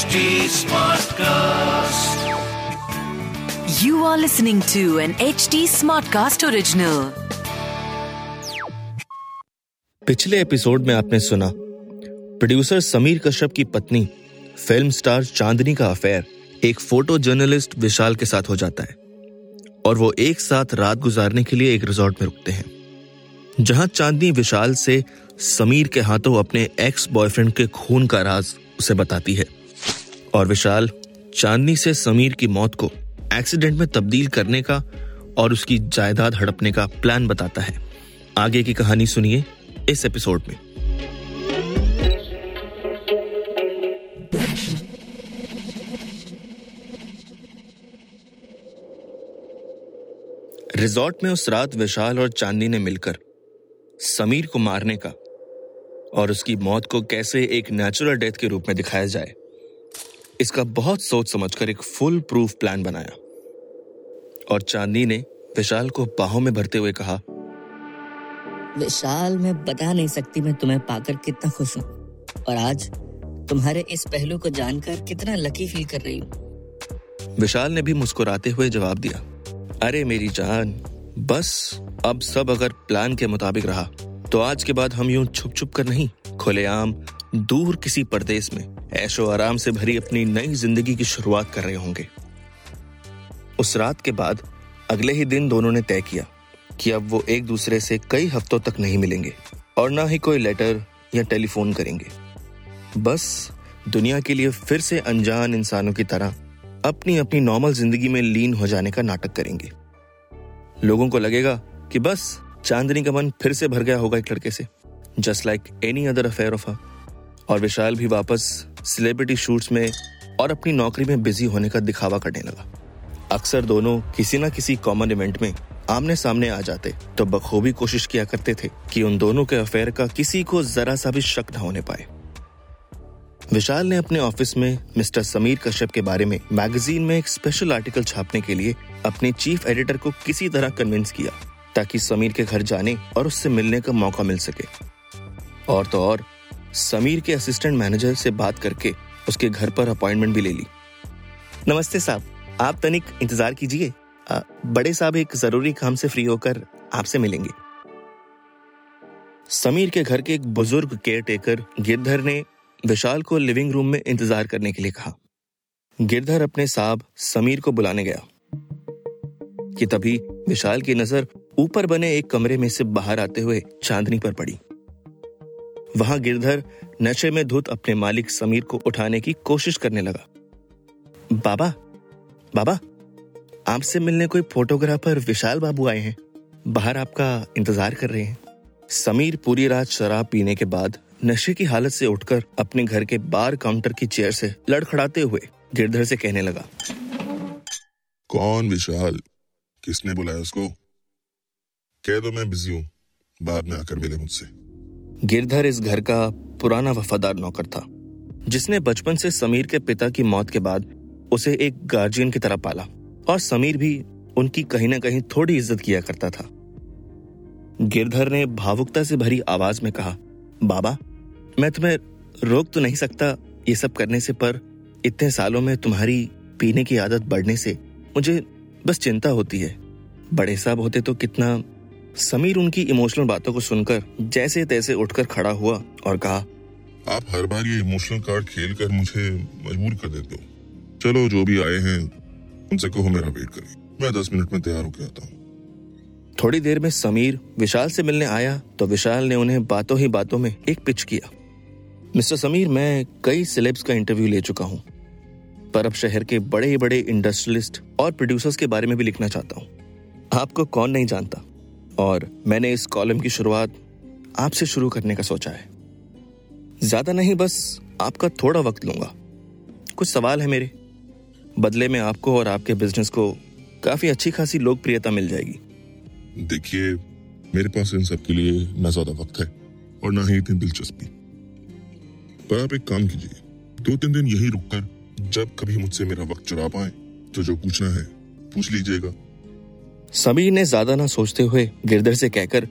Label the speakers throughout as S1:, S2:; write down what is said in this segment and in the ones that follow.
S1: HD Smartcast.
S2: You are listening to an HD Smartcast original.
S3: पिछले episode में आपने सुना प्रोड्यूसर समीर कश्यप की पत्नी फ़िल्म स्टार चांदनी का अफेयर एक फ़ोटो जर्नलिस्ट विशाल के साथ हो जाता है और वो एक साथ रात गुजारने के लिए एक रिजॉर्ट में रुकते हैं जहाँ चांदनी विशाल से समीर के हाथों अपने एक्स बॉयफ्रेंड के खून का राज उसे बताती है और विशाल चांदनी से समीर की मौत को एक्सीडेंट में तब्दील करने का और उसकी जायदाद हड़पने का प्लान बताता है। आगे की कहानी सुनिए इस एपिसोड में। रिजॉर्ट में उस रात विशाल और चांदनी ने मिलकर समीर को मारने का और उसकी मौत को कैसे एक नेचुरल डेथ के रूप में दिखाया जाए इसका बहुत सोच समझकर एक फुल प्रूफ प्लान बनाया। और चांदनी ने विशाल को बाहों में भरते हुए कहा
S4: विशाल मैं बता नहीं सकती मैं तुम्हें पाकर कितना खुश हूँ। और आज तुम्हारे इस पहलू को जानकर कितना लकी फील कर रही हूँ।
S3: विशाल ने भी मुस्कुराते हुए जवाब दिया अरे मेरी जान बस अब सब अगर प्लान के मुताबिक रहा तो आज के बाद हम यूँ छुप छुप कर नहीं खुलेआम दूर किसी परदेश में ऐशो आराम से भरी अपनी नई ज़िंदगी की शुरुआत कर रहे होंगे। उस रात के बाद अगले ही दिन दोनों ने तय किया कि अब वो एक दूसरे से कई हफ्तों तक नहीं मिलेंगे और ना ही कोई लेटर या टेलीफोन करेंगे। बस दुनिया के लिए फिर से अनजान इंसानों की तरह अपनी अपनी नॉर्मल ज़िंदगी में लीन हो जाने का नाटक करेंगे। लोगों को लगेगा कि बस चांदनी का मन फिर से भर गया होगा एक लड़के से just like any other affair of और विशाल भी वापस सेलिब्रिटी शूट्स में और अपनी नौकरी में बिज़ी होने का दिखावा करने लगा। अक्सर दोनों किसी न किसी कॉमन इवेंट में आमने सामने आ जाते तो बखूबी कोशिश किया करते थे कि उन दोनों के अफेयर का किसी को जरा सा भी शक न होने पाए। विशाल ने अपने ऑफ़िस में मिस्टर समीर कश्यप के बारे में मैगजीन में एक स्पेशल आर्टिकल छापने के लिए अपने चीफ एडिटर को किसी तरह कन्विंस किया, ताकि समीर के घर जाने और उससे मिलने का मौका मिल सके। और तो और समीर के असिस्टेंट मैनेजर से बात करके उसके घर पर अपॉइंटमेंट भी ले ली। नमस्ते साहब, आप तनिक इंतज़ार कीजिए। बड़े साहब एक ज़रूरी काम से फ्री होकर आपसे मिलेंगे। समीर के घर के एक बुज़ुर्ग केयर टेकर गिरधर ने विशाल को लिविंग रूम में इंतज़ार करने के लिए कहा। गिरधर अपने साहब समीर को बुलाने गया। कि तभी विशाल की नज़र ऊपर बने एक कमरे में से बाहर आते हुए चांदनी पर पड़ी। वहाँ गिरधर नशे में धुत अपने मालिक समीर को उठाने की कोशिश करने लगा। बाबा बाबा, आपसे मिलने कोई फोटोग्राफर विशाल बाबू आए हैं। बाहर आपका इंतज़ार कर रहे हैं। समीर पूरी रात शराब पीने के बाद नशे की हालत से उठकर अपने घर के बार काउंटर की चेयर से लड़खड़ाते हुए गिरधर से कहने लगा,
S5: कौन विशाल? किसने बुलाया उसको? कह दो मैं बिज़ी हूँ। बाद में आकर मिले मुझसे।
S3: गिरधर इस घर का पुराना वफादार नौकर था, जिसने बचपन से समीर के पिता की मौत के बाद उसे एक गार्जियन की तरह पाला और समीर भी उनकी कहीं ना कहीं थोड़ी इज़्ज़त किया करता था। गिरधर ने भावुकता से भरी आवाज़ में कहा, बाबा, मैं तुम्हें रोक तो नहीं सकता ये सब करने से, पर इतने सालों में तुम्हारी पीने की आदत बढ़ने से मुझे बस चिंता होती है। बड़े साहब होते तो कितना समीर उनकी इमोशनल बातों को सुनकर जैसे तैसे उठकर खड़ा हुआ और कहा
S5: आप हर बार ये इमोशनल कार्ड खेल कर मुझे मजबूर कर देते हो। चलो जो भी आए हैं उनसे कहो मेरा वेट करें। मैं दस मिनट में तैयार होकर आता हूँ।
S3: थोड़ी देर में समीर विशाल से मिलने आया तो विशाल ने उन्हें बातों ही बातों में एक पिच किया। मिस्टर समीर मैं कई सिलेब्स का इंटरव्यू ले चुका हूँ पर अब शहर के बड़े बड़े इंडस्ट्रियलिस्ट और प्रोड्यूसर्स के बारे में भी लिखना चाहता हूँ। आपको कौन नहीं जानता? और मैंने इस कॉलम की शुरुआत आपसे शुरू करने का सोचा है। ज़्यादा नहीं, बस आपका थोड़ा वक्त लूँगा। कुछ सवाल है मेरे। बदले में आपको और आपके बिज़नेस को काफ़ी अच्छी खासी लोकप्रियता मिल जाएगी।
S5: देखिए, मेरे पास इन सब के लिए न ज़्यादा वक्त है और ना ही इतनी दिलचस्पी। पर आप एक काम कीजिए दो तीन दिन यही रुककर जब कभी मुझसे मेरा वक्त चुरा पाए तो जो पूछना है पूछ लीजिएगा।
S3: समीर ने ज़्यादा ना सोचते हुए गिरधर से कहकर,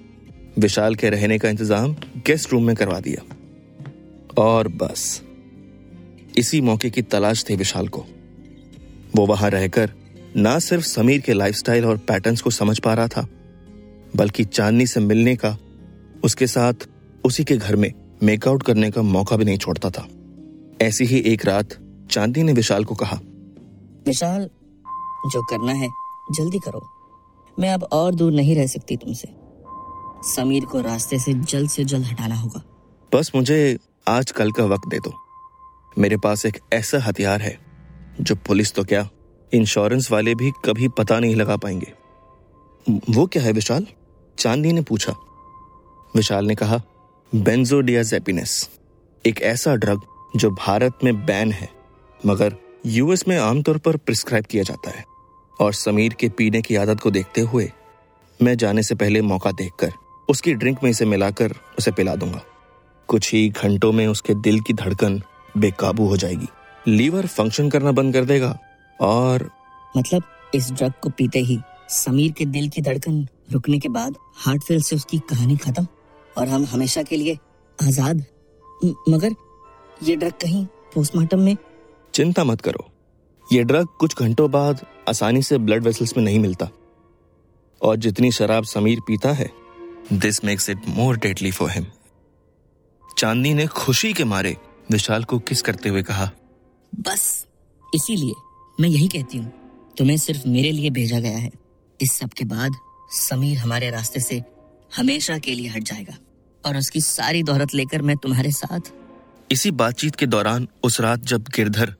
S3: विशाल के रहने का इंतज़ाम गेस्ट रूम में करवा दिया। और बस। इसी मौके की तलाश थी विशाल को। वो वहाँ रहकर ना सिर्फ़ समीर के लाइफस्टाइल और पैटर्न्स को समझ पा रहा था, बल्कि चांदनी से मिलने का, उसके साथ उसी के घर में मेकआउट करने का मौका भी नहीं छोड़ता था। ऐसी ही एक रात चांदनी ने विशाल को कहा,
S4: विशाल, जो करना है, जल्दी करो। मैं अब और दूर नहीं रह सकती तुमसे। समीर को रास्ते से जल्द से जल्द हटाना होगा।
S3: बस मुझे आज कल का वक्त दे दो। मेरे पास एक ऐसा हथियार है, जो पुलिस तो क्या इंश्योरेंस वाले भी कभी पता नहीं लगा पाएँगे। वो क्या है विशाल? चांदी ने पूछा। विशाल ने कहा बेंजोडियाजेपिनेस एक ऐसा ड्रग जो भारत में बैन है, मगर यूएस में आमतौर पर प्रिस्क्राइब किया जाता है। और समीर के पीने की आदत को देखते हुए मैं जाने से पहले मौका देखकर उसकी ड्रिंक में इसे मिलाकर उसे पिला दूँगा। कुछ ही घंटों में उसके दिल की धड़कन बेकाबू हो जाएगी। लीवर फ़ंक्शन करना बंद कर देगा और
S4: मतलब इस ड्रग को पीते ही समीर के दिल की धड़कन रुकने के बाद हार्ट फेल से उसकी कहानी खत्म और हम हमेशा के लिए आज़ाद। मगर ये ड्रग कहीं पोस्टमार्टम में
S3: चिंता मत करो। ये ड्रग कुछ घंटों बाद आसानी से ब्लड वेसल्स में नहीं मिलता। और जितनी शराब समीर पीता है this makes it more deadly for him Chandni ने खुशी के मारे विशाल को किस करते हुए कहा
S4: बस इसीलिए मैं यही कहती हूँ तुम्हें सिर्फ़ मेरे लिए भेजा गया है। इस सब के बाद समीर हमारे रास्ते से हमेशा के लिए हट जाएगा। और उसकी सारी दौलत लेकर मैं तुम्हारे साथ
S3: इसी बातचीत के दौरान उस रात जब गिरधर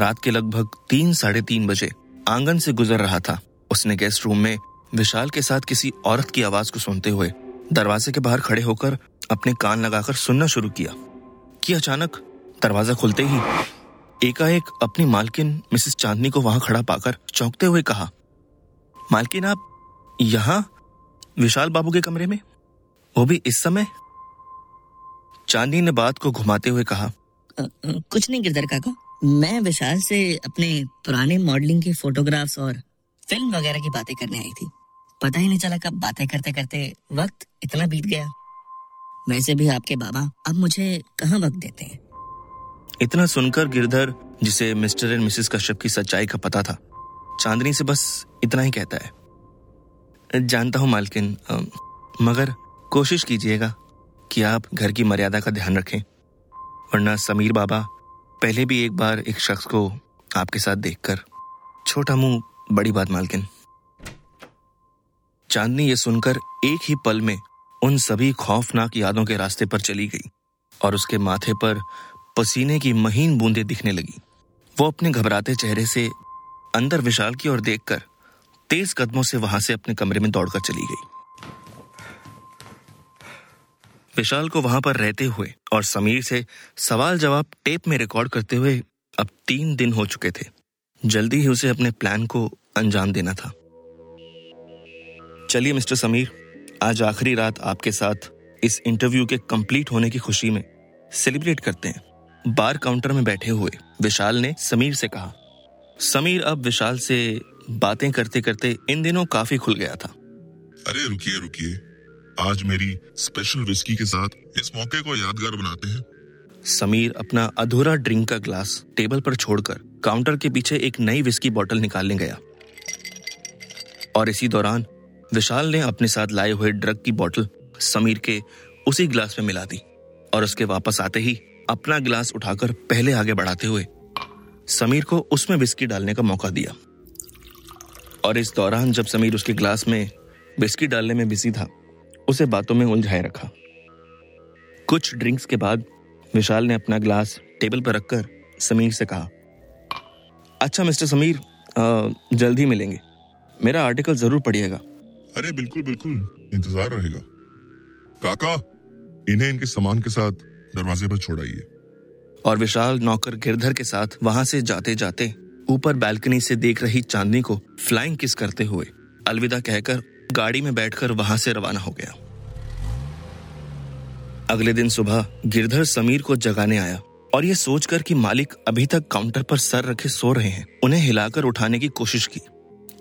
S3: रात के लगभग तीन, साढ़े तीन बजे आँगन से गुजर रहा था। उसने गेस्ट रूम में विशाल के साथ किसी औरत की आवाज़ को सुनते हुए दरवाजे के बाहर खड़े होकर अपने कान लगाकर सुनना शुरू किया। कि अचानक दरवाज़ा खुलते ही एकाएक अपनी मालकिन मिसेस चांदनी को वहाँ खड़ा पाकर चौंकते हुए कहा, मालकिन, आप यहाँ विशाल बाबू के कमरे में? वो भी इस समय? चांदनी ने बात को घुमाते हुए कहा
S4: कुछ नहीं, गिरधर काका। मैं विशाल से अपने पुराने मॉडलिंग के फोटोग्राफ्स और फ़िल्म वगैरह की बातें करने आई थी। पता ही नहीं चला कब बातें करते करते वक्त इतना बीत गया। वैसे भी आपके बाबा अब मुझे कहाँ वक्त देते हैं?
S3: इतना सुनकर गिरधर, जिसे मिस्टर एंड मिसेस कश्यप की सच्चाई का पता था, चांदनी से बस इतना ही कहता है। जानता हूँ मालकिन मगर कोशिश कीजिएगा कि आप घर की मर्यादा का ध्यान रखें, वरना समीर बाबा पहले भी एक बार एक शख्स को आपके साथ देखकर छोटा मुँह, बड़ी बात मालकिन। चांदनी ये सुनकर एक ही पल में उन सभी खौफनाक यादों के रास्ते पर चली गई और उसके माथे पर पसीने की महीन बूंदें दिखने लगी। वो अपने घबराते चेहरे से अंदर विशाल की ओर देखकर तेज कदमों से वहाँ से अपने कमरे में दौड़कर चली गई। विशाल को वहाँ पर रहते हुए और समीर से सवाल जवाब टेप में रिकॉर्ड करते हुए अब तीन दिन हो चुके थे। जल्दी ही उसे अपने प्लान को अंजाम देना था। चलिए, मिस्टर समीर, आज आखिरी रात आपके साथ इस इंटरव्यू के कंप्लीट होने की खुशी में सेलिब्रेट करते हैं। बार काउंटर में बैठे हुए विशाल ने समीर से कहा, समीर, अब विशाल से बातें करते करते इन दिनों काफ़ी खुल गया था।
S5: अरे, रुकिए रुकिए। आज मेरी स्पेशल विस्की के साथ इस मौके को यादगार बनाते हैं।
S3: समीर अपना अधूरा ड्रिंक का ग्लास टेबल पर छोड़कर काउंटर के पीछे एक नई विस्की बोतल निकालने गया। और इसी दौरान विशाल ने अपने साथ लाए हुए ड्रग की बोतल समीर के उसी ग्लास में मिला दी और उसके वापस आते ही अपना ग्लास उठाकर पहले आगे बढ़ाते हुए समीर को उसमें विस्की डालने का मौका दिया। और इस दौरान जब समीर उसके ग्लास में विस्की डालने में बिज़ी था उसे बातों में उलझाए रखा। कुछ ड्रिंक्स के बाद विशाल ने अपना ग्लास टेबल पर रखकर समीर से कहा अच्छा मिस्टर समीर जल्द ही मिलेंगे। मेरा आर्टिकल ज़रूर पढ़िएगा।
S5: अरे बिल्कुल बिल्कुल इंतज़ार रहेगा। काका इन्हें इनके सामान के साथ दरवाजे पर छोड़ाइए
S3: और विशाल नौकर गिरधर के साथ वहाँ से जाते जाते ऊपर बालकनी से देख रही चांदनी को फ्लाइंग किस करते हुए अलविदा कहकर गाड़ी में बैठकर वहाँ से रवाना हो गया। अगले दिन सुबह गिरधर समीर को जगाने आया और ये सोचकर कि मालिक अभी तक काउंटर पर सर रखे सो रहे हैं, उन्हें हिलाकर उठाने की कोशिश की,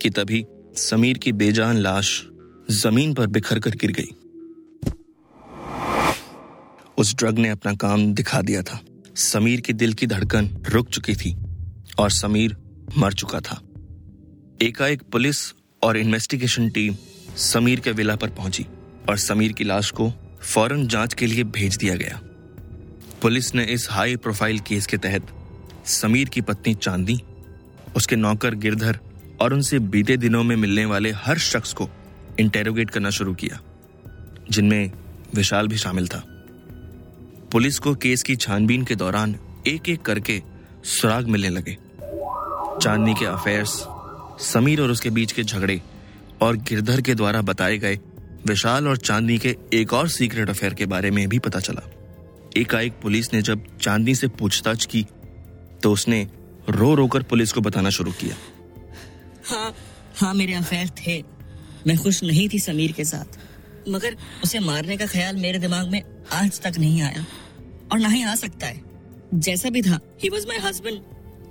S3: कि तभी समीर की बेजान लाश ज़मीन पर बिखर कर गिर गई। उस ड्रग ने अपना काम दिखा दिया था। समीर के दिल की धड़कन रुक चुकी थी और समीर मर चुका था। एकाएक पुलिस और इन्वेस्टिगेशन टीम समीर के विला पर पहुँची और समीर की लाश को फ़ौरन जाँच के लिए भेज दिया गया। पुलिस ने इस हाई प्रोफ़ाइल केस के तहत समीर की पत्नी चांदी, उसके नौकर गिरधर और उनसे बीते दिनों में मिलने वाले हर शख्स को इंटेरोगेट करना शुरू किया, जिनमें विशाल भी शामिल था। पुलिस को केस की छानबीन के दौरान एक एक करके सुराग मिलने लगे। चांदनी के अफेयर्स समीर और उसके बीच के झगड़े और गिरधर के द्वारा बताए गए विशाल और चांदनी के एक और सीक्रेट अफेयर के बारे में भी पता चला। एकाएक पुलिस ने जब चांदनी से पूछताछ की तो उसने रो रोकर पुलिस को बताना शुरू किया।
S4: हाँ हाँ मेरे अफेयर थे। मैं खुश नहीं थी समीर के साथ। मगर उसे मारने का ख्याल मेरे दिमाग में आज तक नहीं आया। और ना ही आ सकता है। जैसा भी था ही वॉज़ माई हस्बैंड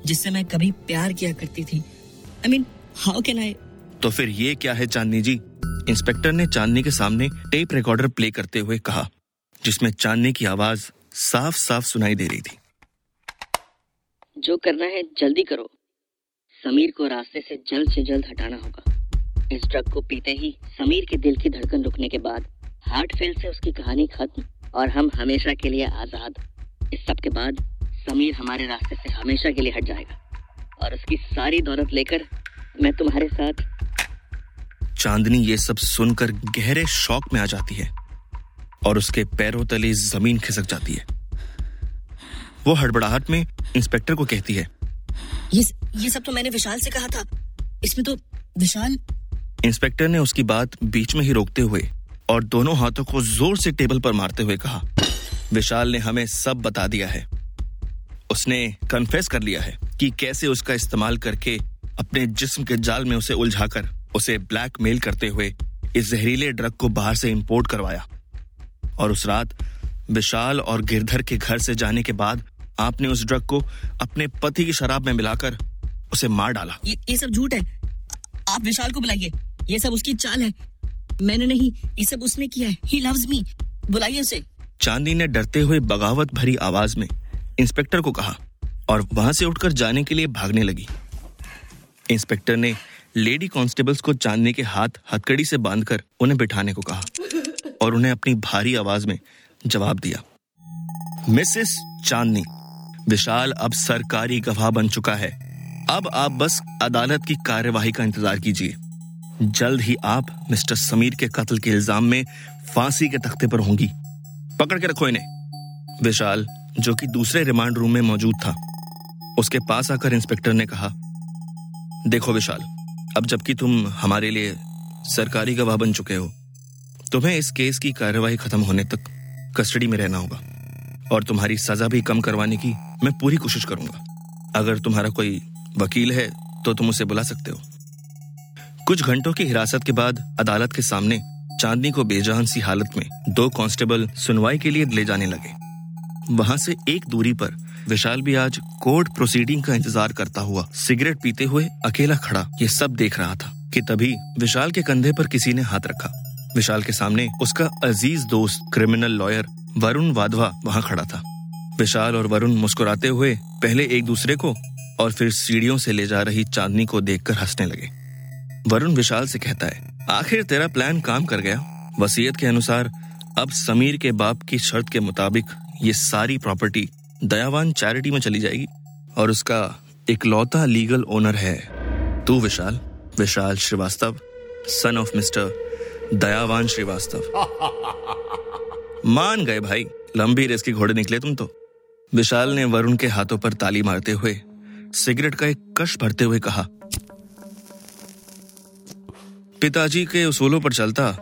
S4: जिससे मैं कभी प्यार किया करती थी। I mean how can I
S3: तो फिर ये क्या है चांदनी जी? इंस्पेक्टर ने चांदनी के सामने टेप रिकॉर्डर प्ले करते हुए कहा, जिसमें चांदनी की आवाज़ साफ़ साफ़ सुनाई दे रही थी।
S4: जो करना है जल्दी करो। समीर को रास्ते से जल्द से जल्द हटाना होगा। इस ड्रग को पीते ही समीर के दिल की धड़कन रुकने के बाद हार्ट फेल से उसकी कहानी खत्म और हम हमेशा के लिए आज़ाद। इस सब के बाद समीर हमारे रास्ते से हमेशा के लिए हट जाएगा और उसकी सारी दौलत लेकर मैं तुम्हारे साथ
S3: चांदनी ये सब सुनकर गहरे शौक में आ जाती है और उसके पैरों तले ज़मीन खिसक जाती है। वो हड़बड़ाहट में इंस्पेक्टर को कहती है।
S4: ये ये सब तो मैंने विशाल से कहा था। इसमें तो विशाल
S3: इंस्पेक्टर ने उसकी बात बीच में ही रोकते हुए और दोनों हाथों को ज़ोर से टेबल पर मारते हुए कहा विशाल ने हमें सब बता दिया है। उसने कन्फेस कर लिया है कि कैसे उसका इस्तेमाल करके अपने जिस्म के जाल में उसे उलझाकर उसे ब्लैकमेल करते हुए इस जहरीले ड्रग को बाहर से इंपोर्ट करवाया। और उस रात विशाल और गिरधर के घर से जाने के बाद आपने उस ड्रग को अपने पति की शराब में मिलाकर उसे मार डाला।
S4: ये, ये सब झूठ है। आप विशाल को बुलाइए। ये सब उसकी चाल है। मैंने नहीं ये सब उसने किया है। ही लव्स मी बुलाइए उसे।
S3: चांदी ने डरते हुए बगावत भरी आवाज़ में इंस्पेक्टर को कहा और वहाँ से उठकर जाने के लिए भागने लगी। इंस्पेक्टर ने लेडी कांस्टेबल्स को चांदनी के हाथ हथकड़ी से बांधकर उन्हें बिठाने को कहा और उन्हें अपनी भारी आवाज़ में जवाब दिया। मिसेस चांदनी, विशाल अब सरकारी गवाह बन चुका है। अब आप बस अदालत की कार्यवाही का इंतज़ार कीजिए। जल्द ही आप मिस्टर समीर के कत्ल के इल्ज़ाम में फांसी के तख्ते पर होंगी। पकड़ के रखो इन्हें। विशाल, जो कि दूसरे रिमांड रूम में मौजूद था, उसके पास आकर इंस्पेक्टर ने कहा, देखो विशाल अब जबकि तुम हमारे लिए सरकारी गवाह बन चुके हो, तुम्हें इस केस की कार्यवाही खत्म होने तक कस्टडी में रहना होगा और तुम्हारी सजा भी कम करवाने की मैं पूरी कोशिश करूँगा। अगर तुम्हारा कोई वकील है तो तुम उसे बुला सकते हो। कुछ घंटों की हिरासत के बाद अदालत के सामने चांदनी को बेजान सी हालत में दो कांस्टेबल सुनवाई के लिए ले जाने लगे। वहाँ से एक दूरी पर विशाल भी आज कोर्ट प्रोसीडिंग का इंतज़ार करता हुआ सिगरेट पीते हुए अकेला खड़ा, ये सब देख रहा था कि तभी विशाल के कंधे पर किसी ने हाथ रखा। विशाल के सामने उसका अज़ीज़ दोस्त क्रिमिनल लॉयर वरुण वाधवा वहाँ खड़ा था। विशाल और वरुण मुस्कुराते हुए पहले एक दूसरे को और फिर सीढ़ियों से ले जा रही चांदनी को देखकर हंसने लगे। वरुण विशाल से कहता है, आखिर तेरा प्लान काम कर गया? वसीयत के अनुसार अब समीर के बाप की शर्त के मुताबिक ये सारी प्रॉपर्टी दयावान चैरिटी में चली जाएगी और उसका इकलौता लीगल ओनर है तू Vishal Vishal Shrivastava son of mister Dayawan Shrivastava. मान गए भाई लंबी रेस के घोड़े निकले तुम तो। विशाल ने वरुण के हाथों पर ताली मारते हुए सिगरेट का एक कश भरते हुए कहा पिताजी के उसूलों पर चलता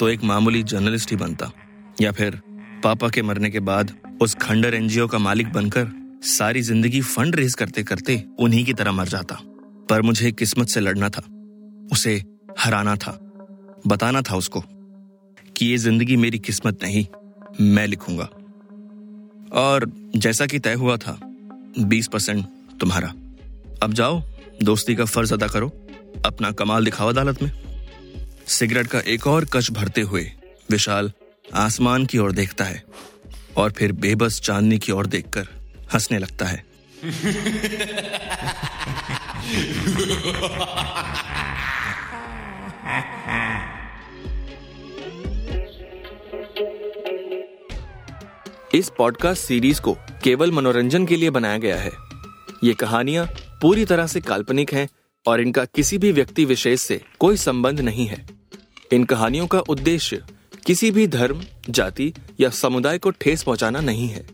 S3: तो एक मामूली जर्नलिस्ट ही बनता या फिर पापा के मरने के बाद उस खंडर एनजीओ का मालिक बनकर सारी ज़िंदगी फंड रेज करते करते उन्हीं की तरह मर जाता। पर मुझे किस्मत से लड़ना था। उसे हराना था। बताना था उसको कि ये ज़िंदगी मेरी किस्मत नहीं, मैं लिखूँगा। और जैसा कि तय हुआ था, बीस परसेंट तुम्हारा। अब जाओ, दोस्ती का फ़र्ज़ अदा करो। अपना कमाल दिखाओ अदालत में। सिगरेट का एक और कच भरते हुए विशाल आसमान की ओर देखता है और फिर बेबस चांदनी की ओर देखकर हंसने लगता है। इस पॉडकास्ट सीरीज़ को केवल मनोरंजन के लिए बनाया गया है। ये कहानियाँ पूरी तरह से काल्पनिक हैं और इनका किसी भी व्यक्ति विशेष से कोई संबंध नहीं है। इन कहानियों का उद्देश्य किसी भी धर्म, जाति या समुदाय को ठेस पहुंचाना नहीं है।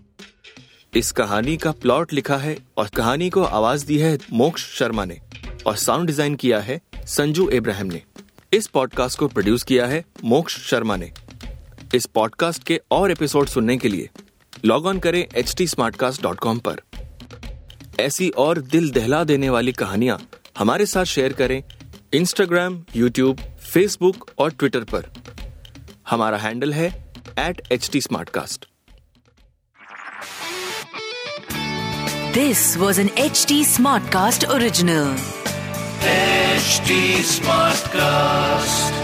S3: इस कहानी का प्लॉट लिखा है और कहानी को आवाज़ दी है मोक्ष शर्मा ने और साउंड डिज़ाइन किया है संजू इब्राहिम ने। इस पॉडकास्ट को प्रोड्यूस किया है मोक्ष शर्मा ने। इस पॉडकास्ट के और एपिसोड सुनने के लिए लॉग ऑन करें एच पर। ऐसी और दिल दहला देने वाली कहानियाँ हमारे साथ शेयर करें इंस्टाग्राम यूट्यूब फेसबुक और ट्विटर पर। हमारा हैंडल है at H T
S2: smart cast this was an H
S1: T smart cast original H T smart cast